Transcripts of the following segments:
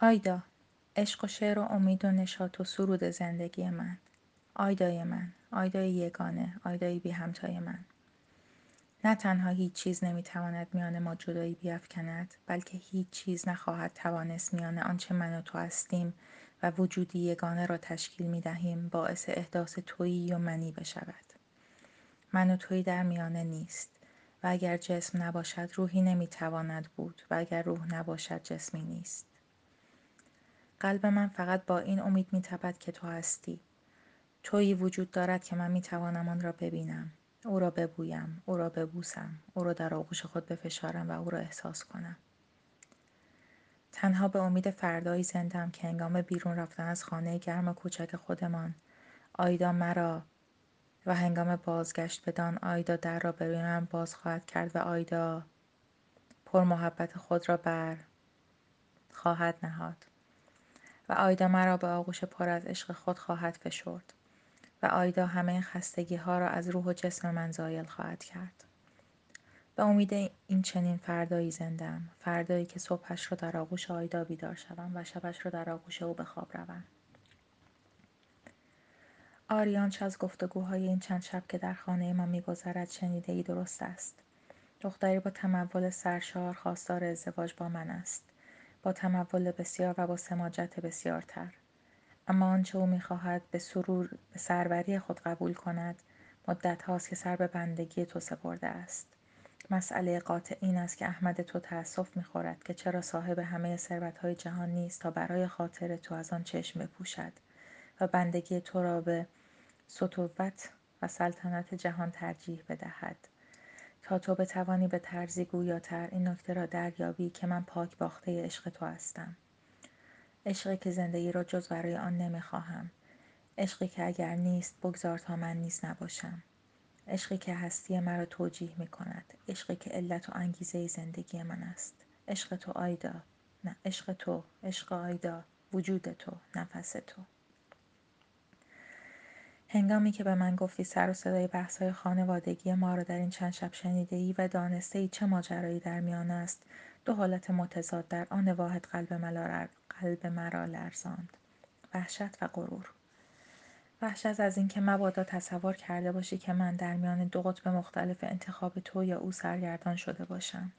آیدا عشق و شعر و امید و نشاط و سرود زندگی من. آیدای من آیدای یگانه آیدای بی همتای من. نه تنها هیچ چیز نمی‌تواند میان ما جدایی بیافکند بلکه هیچ چیز نخواهد توانست میان آنچه من و تو هستیم و وجودی یگانه را تشکیل می دهیم باعث احداث تویی و منی بشود. من و تویی در میانه نیست و اگر جسم نباشد روحی نمی‌تواند بود و اگر روح نباشد جسمی نیست. قلب من فقط با این امید میتپد که تو هستی. تویی وجود دارد که من می‌توانم آن را ببینم. او را ببویم او را ببوسم او را در آغوش خود بفشارم و او را احساس کنم. تنها به امید فردایی زندم که هنگام بیرون رفتن از خانه گرم و کوچک خودمان آیدا مرا و هنگام بازگشت بدان آیدا در را من باز خواهد کرد و آیدا پر محبت خود را بر خواهد نهاد. و آیدا مرا به آغوش پر از عشق خود خواهد فشرد و آیدا همه خستگی ها را از روح و جسم من زایل خواهد کرد. به امید این چنین فردایی زندم فردایی که صبحش را در آغوش آیدا بیدار شوم و شبش را در آغوش او به خواب روم. آریانچ از گفتگوهای این چند شب که در خانه ما میگذرد شنیده ای درست است. دختری با تمول سرشار خواستار ازدواج با من است. با تمول بسیار و با سماجت بسیارتر. اما آنچه او می‌خواهد به سرور به سروری خود قبول کند مدت هاست که سر به بندگی تو سپرده است. مسئله قاطع این است که احمد تو تأسف می‌خورد که چرا صاحب همه های جهان نیست تا برای خاطر تو از آن چشم بپوشد و بندگی تو را به سطوت و سلطنت جهان ترجیح بدهد. تا تو بتوانی به طرزی گویاتر این نکته را دریابی که من پاک باخته عشق تو هستم. عشقی که زندگی را جز برای آن نمی‌خواهم. عشقی که اگر نیست بگذار تا من نیست نباشم. عشقی که هستی مرا توجیه می کند عشقی که علت و انگیزه زندگی من است. عشق تو آیدا. نه عشق تو. عشق آیدا. وجود تو. نفس تو. هنگامی که به من گفتی سر و صدای بحث‌های خانوادگی ما را در این چند شب شنیده ای و دانسته ای چه ماجرایی در میان است دو حالت متضاد در آن واحد قلب مرا لرزاند. وحشت و غرور. وحشت از اینکه مبادا تصور کرده باشی که من در میان دو قطب مختلف انتخاب تو یا او سرگردان شده باشم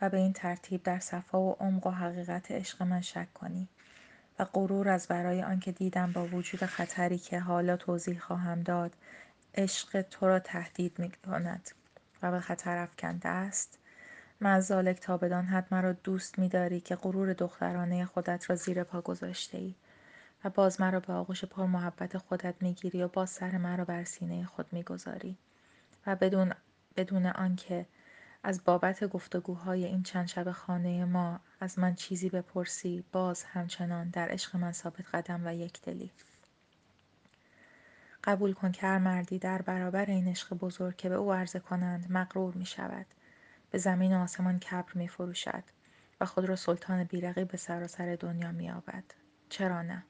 و به این ترتیب در صفا و عمق و حقیقت عشق من شک کنی. و غرور از برای آنکه دیدم با وجود خطری که حالا توضیح خواهم داد عشق تو را تهدید می کند و به خطر افکنده است. مزالک تا بدان حد مرا دوست می‌داری که غرور دخترانه خودت را زیر پا گذاشته ای و باز مرا به آغوش پر محبت خودت می‌گیری و باز سر مرا بر سینه خود می‌گذاری و بدون بدون آنکه از بابت گفتگوهای این چند شب خانه ما از من چیزی بپرسی باز همچنان در عشق من ثابت قدم و یک دلی قبول کن که هر مردی در برابر این عشق بزرگ که به او عرضه کنند مغرور می شود به زمین و آسمان کبر می فروشد و خود را سلطان بیرقی به سراسر دنیا می آبد. چرا نه؟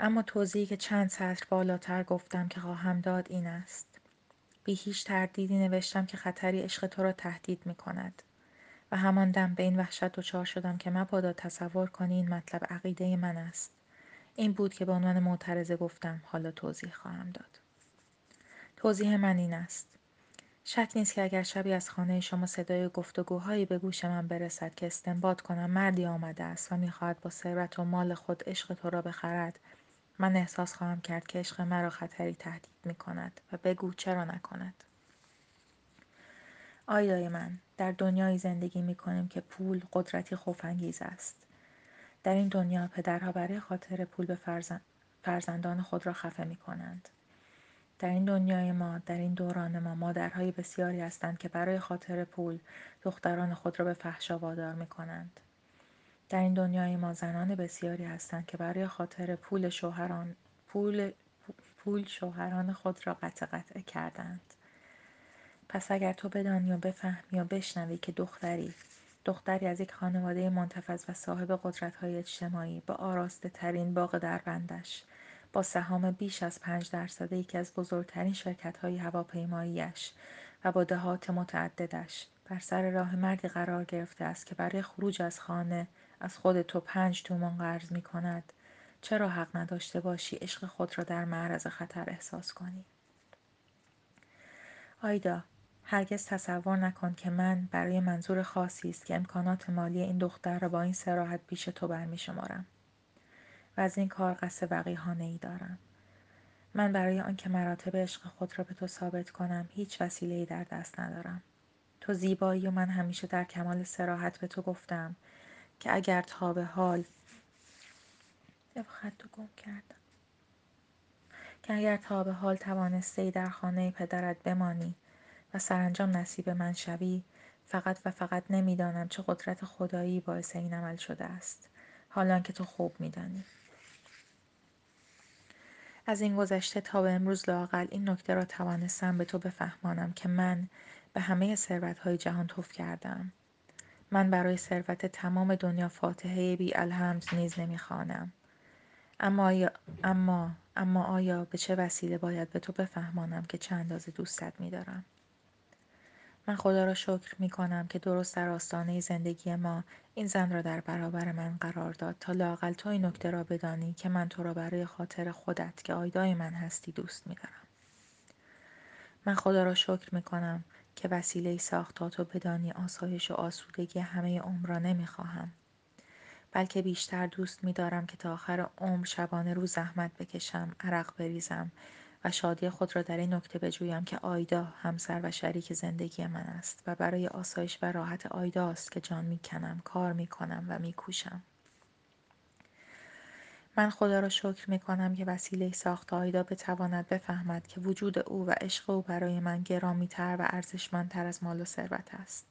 اما توضیحی که چند سطر بالاتر گفتم که خواهم داد این است. بی هیچ تردیدی نوشتم که خطری عشق تو را تهدید می کند. و همان دم به این وحشت دچار شدم که مبادا تصور کنی این مطلب عقیده من است. این بود که به عنوان معترضه گفتم حالا توضیح خواهم داد. توضیح من این است. شک نیست که اگر شبی از خانه شما صدای گفتگوهایی به گوش من برسد که استنباط کنم مردی آمده است و می‌خواهد با ثروت و مال خود عشق تو را بخرد من احساس خواهم کرد که عشق مرا خطری تهدید می کند و بگو چرا نکند آیدای من در دنیایی زندگی می کنیم که پول قدرتی خوفانگیز است در این دنیا پدرها برای خاطر پول به فرزندان خود را خفه می کنند در این دنیای ما در این دوران ما مادرهای بسیاری هستند که برای خاطر پول دختران خود را به فحشا وادار می کنند. در این دنیای ما زنان بسیاری هستند که برای خاطر پول شوهران پول پول شوهران خود را قطع قطع کردند. پس اگر تو بدانی و بفهمی و بشنوی که دختری دختری از یک خانواده منتفض و صاحب قدرت های اجتماعی با آراسته ترین باغ در بندش با سهام بیش از پنج درصد یکی از بزرگترین شرکت های هواپیماییش و با دهات متعددش بر سر راه مردی قرار گرفته است که برای خروج از خانه از خود تو پنج تومان قرض می کند چرا حق نداشته باشی عشق خود را در معرض خطر احساس کنی؟ آیدا هرگز تصور نکن که من برای منظور خاصی است که امکانات مالی این دختر را با این سراحت پیش تو برمی شمارم و از این کار قصد وقیحانه ای دارم. من برای آنکه مراتب عشق خود را به تو ثابت کنم هیچ وسیله در دست ندارم. تو زیبایی و من همیشه در کمال سراحت به تو گفتم که اگر تا به حال خط گم کردم. که اگر تا به حال توانسته ای در خانه پدرت بمانی و سرانجام نصیب من شوی فقط و فقط نمی‌دانم چه قدرت خدایی باعث این عمل شده است. حالان که تو خوب میدانی. از این گذشته تا به امروز لاقل این نکته را توانستم به تو بفهمانم که من به همه های جهان توف کردم. من برای ثروت تمام دنیا فاتحه بی الحمد نیز نمی‌خوانم. اما اما, اما آیا به چه وسیله باید به تو بفهمانم که چه اندازه دوستت میدارم؟ من خدا را شکر می کنم که درست در آستانه زندگی ما این زن را در برابر من قرار داد تا لاقل تو این نکته را بدانی که من تو را برای خاطر خودت که آیدای من هستی دوست می دارم. من خدا را شکر می کنم که وسیله ساخت تا تو بدانی آسایش و آسودگی همه عمر را نمی خواهم. بلکه بیشتر دوست می دارم که تا آخر عمر شبانه روز زحمت بکشم، عرق بریزم شادی خود را در این نکته بجویم که آیدا همسر و شریک زندگی من است و برای آسایش و راحت آیدا است که جان می‌کنم کار می‌کنم و میکوشم من خدا را شکر می کنم که وسیله ساخت آیدا بتواند بفهمد که وجود او و عشق او برای من گرامیتر و ارزشمندتر از مال و ثروت است.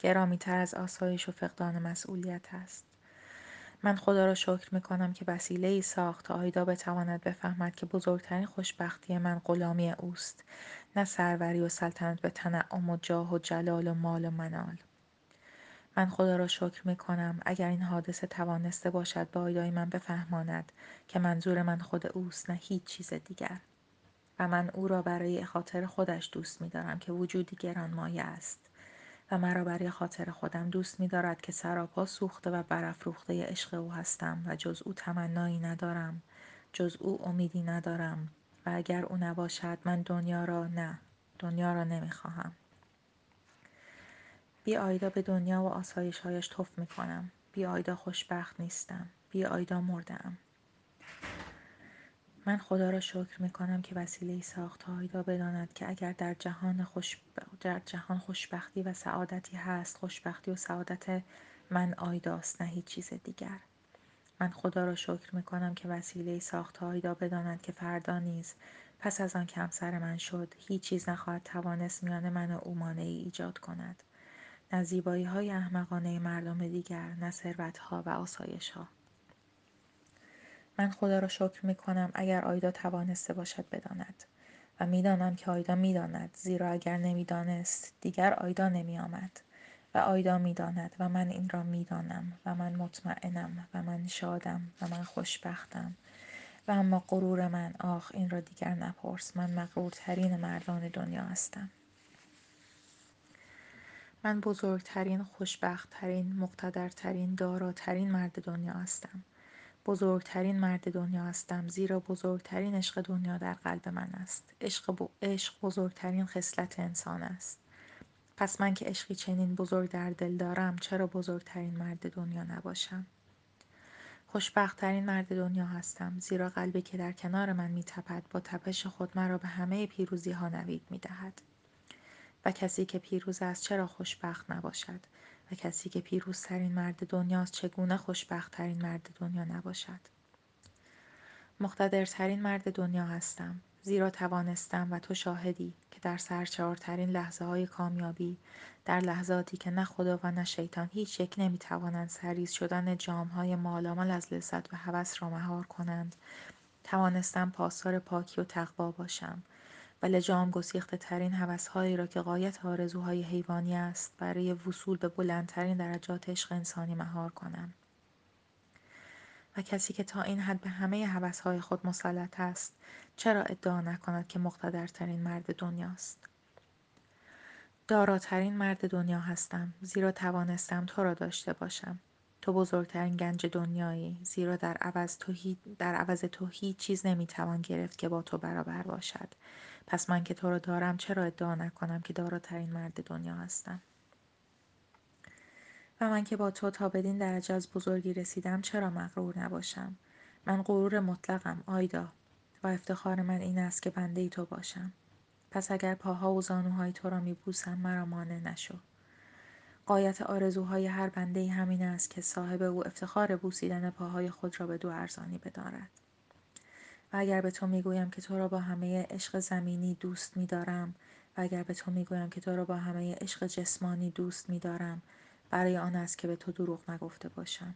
گرامیتر از آسایش و فقدان مسئولیت است. من خدا را شکر می کنم که وسیله ای ساخت تا آیدا بتواند بفهمد که بزرگترین خوشبختی من غلامی اوست نه سروری و سلطنت به تنعم و جاه و جلال و مال و منال. من خدا را شکر می کنم اگر این حادثه توانسته باشد به آیدای من بفهماند که منظور من خود اوست نه هیچ چیز دیگر. و من او را برای خاطر خودش دوست می دارم که وجودی گران مایه است. و مرا برای خاطر خودم دوست می دارد که سراپا سوخته و برافروخته عشق او هستم و جز او تمنایی ندارم جز او امیدی ندارم و اگر او نباشد من دنیا را نه دنیا را نمی خواهم بی آیدا به دنیا و آسایشهایش توف می کنم بی آیدا خوشبخت نیستم. بی آیدا مردم من خدا را شکر می کنم که وسیله ساخت آیدا بداند که اگر در جهان, خوش... در جهان خوشبختی و سعادتی هست خوشبختی و سعادت من آیداست نه هیچ چیز دیگر. من خدا را شکر می کنم که وسیله ساخت آیدا بداند که فردا نیز پس از آن که همسر من شد هیچ چیز نخواهد توانست میان من و او مانعی ایجاد کند. نه زیبایی های احمقانه مردم دیگر نه ثروت ها و آسایش ها من خدا را شکر می کنم اگر آیدا توانسته باشد بداند و می‌دانم که آیدا می‌داند زیرا اگر نمی‌دانست دیگر آیدا نمی آمد و آیدا می‌داند و من این را می‌دانم و من مطمئنم و من شادم و من خوشبختم. و اما غرور من آخ این را دیگر نپرس. من مغرورترین مردان دنیا هستم. من بزرگترین خوشبختترین مقتدرترین داراترین مرد دنیا هستم. بزرگترین مرد دنیا هستم زیرا بزرگترین عشق دنیا در قلب من است. عشق, عشق بزرگترین خصلت انسان است. پس من که عشقی چنین بزرگ در دل دارم چرا بزرگترین مرد دنیا نباشم؟ خوشبختترین مرد دنیا هستم زیرا قلبی که در کنار من میتپد با تپش خود مرا به همه پیروزی ها نوید می‌دهد. و کسی که پیروز است چرا خوشبخت نباشد؟ و کسی که پیروزترین مرد دنیاست چگونه خوشبختترین مرد دنیا نباشد. مقتدرترین مرد دنیا هستم زیرا توانستم و تو شاهدی که در سرچارترین لحظه های کامیابی در لحظاتی که نه خدا و نه شیطان هیچ یک نمی‌توانند سریز شدن جام های مالامال از لذت و هوس را مهار کنند توانستم پاسدار پاکی و تقوا باشم و لجام گسیخته ترین هوسهایی را که قایت آرزوهای حیوانی است برای وصول به بلندترین درجات عشق انسانی مهار کنم. و کسی که تا این حد به همه هوسهای خود مسلط است چرا ادعا نکند که مقتدرترین مرد دنیاست داراترین مرد دنیا هستم زیرا توانستم تو را داشته باشم. تو بزرگترین گنج دنیایی زیرا در عوض تو, در عوض تو هیچ چیز نمی‌توان گرفت که با تو برابر باشد. پس من که تو را دارم چرا ادعا نکنم که داراترین مرد دنیا هستم؟ و من که با تو تا بدین درجه از بزرگی رسیدم چرا مغرور نباشم؟ من غرور مطلقم آیدا و افتخار من این است که بنده ای تو باشم. پس اگر پاها و زانوهای تو را میبوسم مرا مانع نشو. قایت آرزوهای هر بنده همین است که صاحب او افتخار بوسیدن پاهای خود را به دو ارزانی بدارد. و اگر به تو می‌گویم که تو را با همه عشق زمینی دوست میدارم و اگر به تو می‌گویم که تو را با همه عشق جسمانی دوست میدارم برای آن است که به تو دروغ نگفته باشم.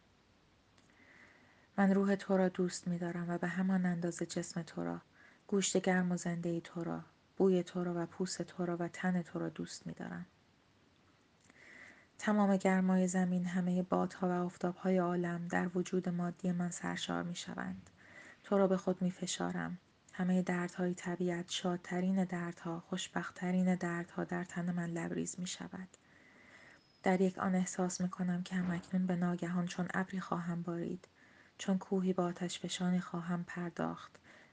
من روح تو را دوست میدارم و به همان اندازه جسم تو را گوشت گرم و زنده تو را بوی تو را و پوست تو را و تن تو را دوست میدارم. تمام گرمای زمین همه بادها و آفتابهای عالم در وجود مادی من سرشار می شوند. تو را به خود می فشارم. همه دردهای طبیعت شادترین دردها خوشبختترین دردها در تن من لبریز می شود. در یک آن احساس می کنم که همکنون به ناگهان چون ابری خواهم بارید چون کوهی با آتش فشانی خواهم پرداخت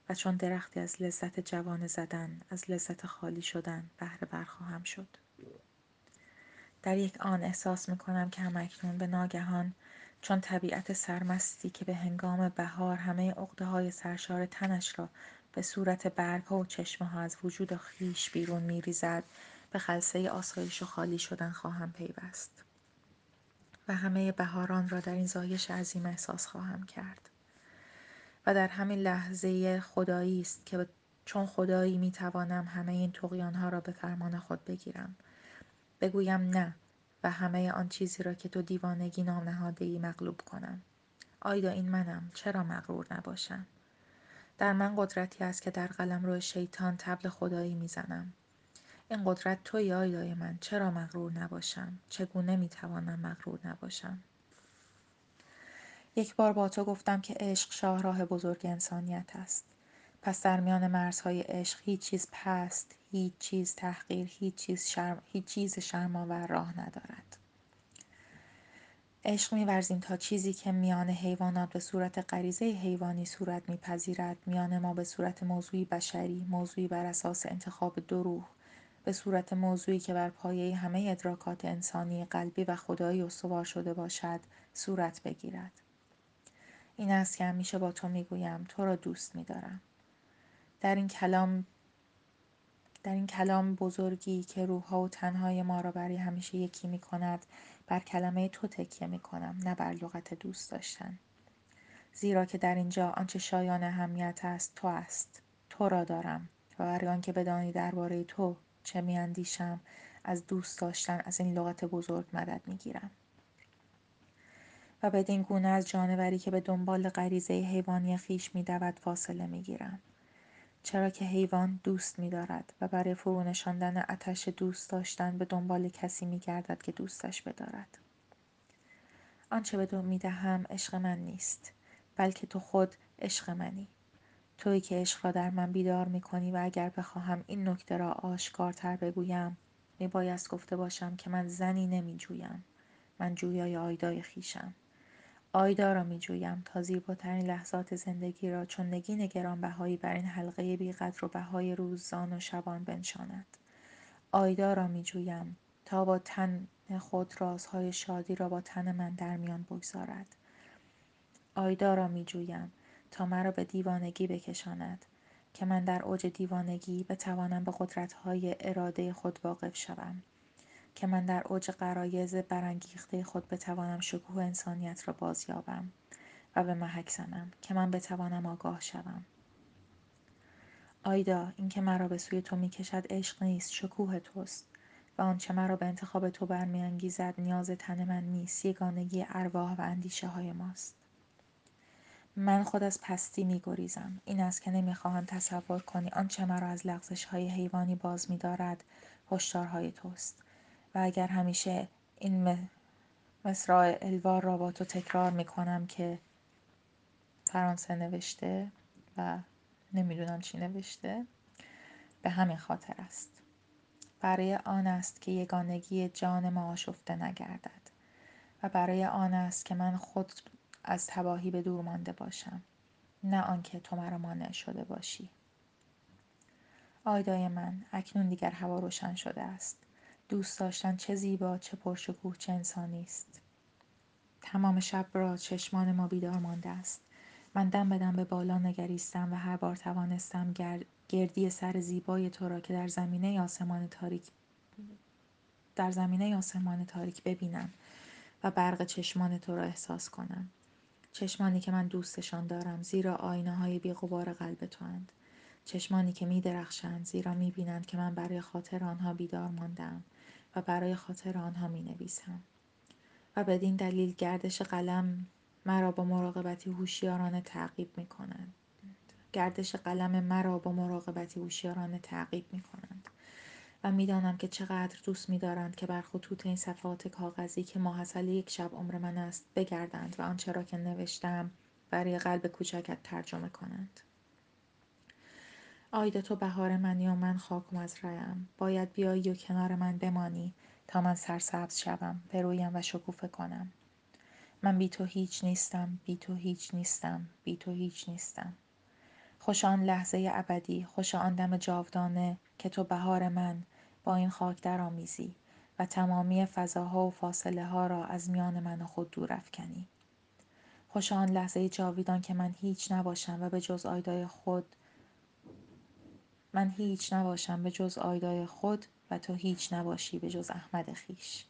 و چون درختی از لذت جوانه زدن از لذت خالی شدن بهره بر خواهم شد در یک آن احساس می کنم که همکنون به ناگهان چون طبیعت سرمستی که به هنگام بهار همه عقده های سرشار تنش را به صورت برگ و چشمه ها از وجود خیش بیرون می ریزد به خلصه آسایش و خالی شدن خواهم پیوست. و همه بهاران را در این زایش عظیم احساس خواهم کرد. و در همین لحظه خدایی است که چون خدایی می توانم همه این تقیان ها را به فرمان خود بگیرم. بگویم نه و همه آن چیزی را که تو دیوانگی نام نهاده ای مغلوب کنم. آیدا این منم چرا مغرور نباشم؟ در من قدرتی است که در قلم روی شیطان تبل خدایی می‌زنم. این قدرت توی آیدای من چرا مغرور نباشم؟ چگونه می‌توانم مغرور نباشم؟ یک بار با تو گفتم که عشق شاهراه بزرگ انسانیت است. پس در میان مرزهای عشق هیچ چیز پست هیچ چیز تحقیر هیچ چیز شرم هیچ چیز شرمآور راه ندارد. عشق میورزیم تا چیزی که میان حیوانات به صورت غریزه حیوانی صورت میپذیرد میان ما به صورت موضوعی بشری موضوعی بر اساس انتخاب دو روح به صورت موضوعی که بر پایه همه ادراکات انسانی قلبی و خدایی استوار شده باشد صورت بگیرد. این است که همیشه با تو می‌گویم تو را دوست میدارم. در این کلام در این کلام بزرگی که روحها و تنهای ما را برای همیشه یکی می کند بر کلمه تو تکیه می کنم نه بر لغت دوست داشتن. زیرا که در اینجا آنچه شایان اهمیت است تو است. تو را دارم و برای آنکه بدانی درباره تو چه میاندیشم از دوست داشتن از این لغت بزرگ مدد می‌گیرم. و بدین گونه از جانوری که به دنبال غریزه حیوانی خیش میدود فاصله می‌گیرم. چرا که حیوان دوست می‌دارد و برای فرونشاندن اتش دوست داشتن به دنبال کسی می‌گردد که دوستش بدارد. آنچه به تو می‌دهم عشق من نیست بلکه تو خود عشق منی. تویی که عشق را در من بیدار می کنی و اگر بخواهم این نکته را آشکارتر بگویم می بایست گفته باشم که من زنی نمی جویم من جویای آیدای خیشم آیدا را می جویم تا زیباترین لحظات زندگی را چون نگین گرانبهایی بر این حلقه بیقدر و بهای روزان و شبان بنشاند. آیدا را می جویم تا با تن خود رازهای شادی را با تن من در میان بگذارد. آیدا را می جویم تا مرا به دیوانگی بکشاند که من در اوج دیوانگی بتوانم به قدرتهای اراده خود واقف شوم. که من در اوج قرایز برانگیخته خود بتوانم شکوه انسانیت را بازیابم و به محک زنم که من بتوانم آگاه شوم. آیدا اینکه مرا به سوی تو می‌کشد عشق نیست شکوه توست و آنچه مرا به انتخاب تو برمیانگیزد نیاز تن من نیست یگانگی ارواح و اندیشه های ماست. من خود از پستی می گریزم. این است که نمی‌خواهم تصور کنی آنچه مرا از لغزش های حیوانی باز می دارد هشدارهای توست. و اگر همیشه این مصرع الوار را با تو تکرار می کنم که فرانسه نوشته و نمی‌دونم چی نوشته به همین خاطر است. برای آن است که یگانگی جان ما آشفته نگردد و برای آن است که من خود از تباهی به دور مانده باشم نه آنکه تو مرا مانع شده باشی. آیدای من اکنون دیگر هوا روشن شده است. دوست داشتن چه زیبا چه پرشکوه چه انسانی است. تمام شب را چشمان ما بیدار مانده است. من دم به دم به بالا نگریستم و هر بار توانستم گردی سر زیبای تو را که در زمینه آسمان تاریک در زمینه آسمان تاریک ببینم و برق چشمان تو را احساس کنم. چشمانی که من دوستشان دارم زیرا آینه های بیغبار قلب تو اند. چشمانی که می درخشند زیرا می بینند که من برای خاطر آنها بیدار ماندم و برای خاطر آنها می نویسم. و بدین دلیل گردش قلم مرا با مراقبتی هوشیارانه تعقیب می کنند. گردش قلم مرا با مراقبتی هوشیارانه تعقیب می کنند. و می‌دانم که چقدر دوست می دارند که بر خطوط این صفحات کاغذی که ماحصل یک شب عمر من است بگردند و آنچه را که نوشتم برای قلب کوچکت ترجمه کنند. آید تو بهار منی و من خاک مزرعم. باید بیایی و کنار من بمانی تا من سرسبز شوم برویم و شکوفه کنم. من بی تو هیچ نیستم بی تو هیچ نیستم بی تو هیچ نیستم. خوش آن لحظه ابدی خوش آن دم جاودانه که تو بهار من با این خاک درآمیزی و تمامی فضاها و فاصله ها را از میان من و خود دور افکنی. خوش آن لحظه جاویدان که من هیچ نباشم و به جز آیدای خود من هیچ نباشم به جز آیدای خود و تو هیچ نباشی به جز احمد خیش.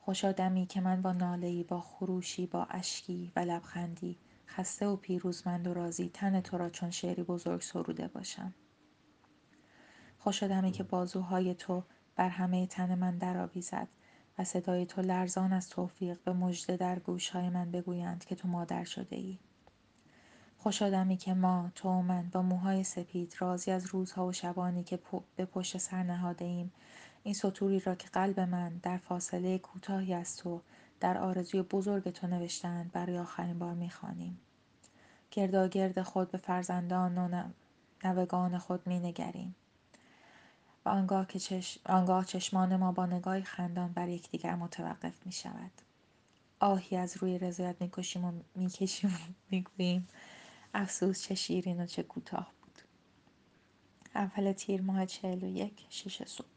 خوشا دمی که من با نالهی با خروشی با اشکی و لبخندی خسته و پیروزمند و راضی تن تو را چون شعری بزرگ سروده باشم. خوش دمی که بازوهای تو بر همه تن من درآویزد و صدای تو لرزان از توفیق به مژده در گوشهای من بگویند که تو مادر شده ای خوش آدمی که ما تو و من با موهای سپید راضی از روزها و شبانی که به پشت سر نهاده ایم این سطوری را که قلب من در فاصله کوتاهی از تو در آرزوی بزرگ تو نوشتند برای آخرین بار می‌خوانیم گرد خود به فرزندان و نوگان خود مینگریم و آنگاه که چش... آنگاه چشمان ما با نگاهی خندان بر یکدیگر متوقف می شود. آهی از روی رضایت می‌کشیم و می‌کشیم و می‌گوییم افسوس چه شیرین و چه کوتاه بود. اول تیر ماه چهل و یک شش صبح.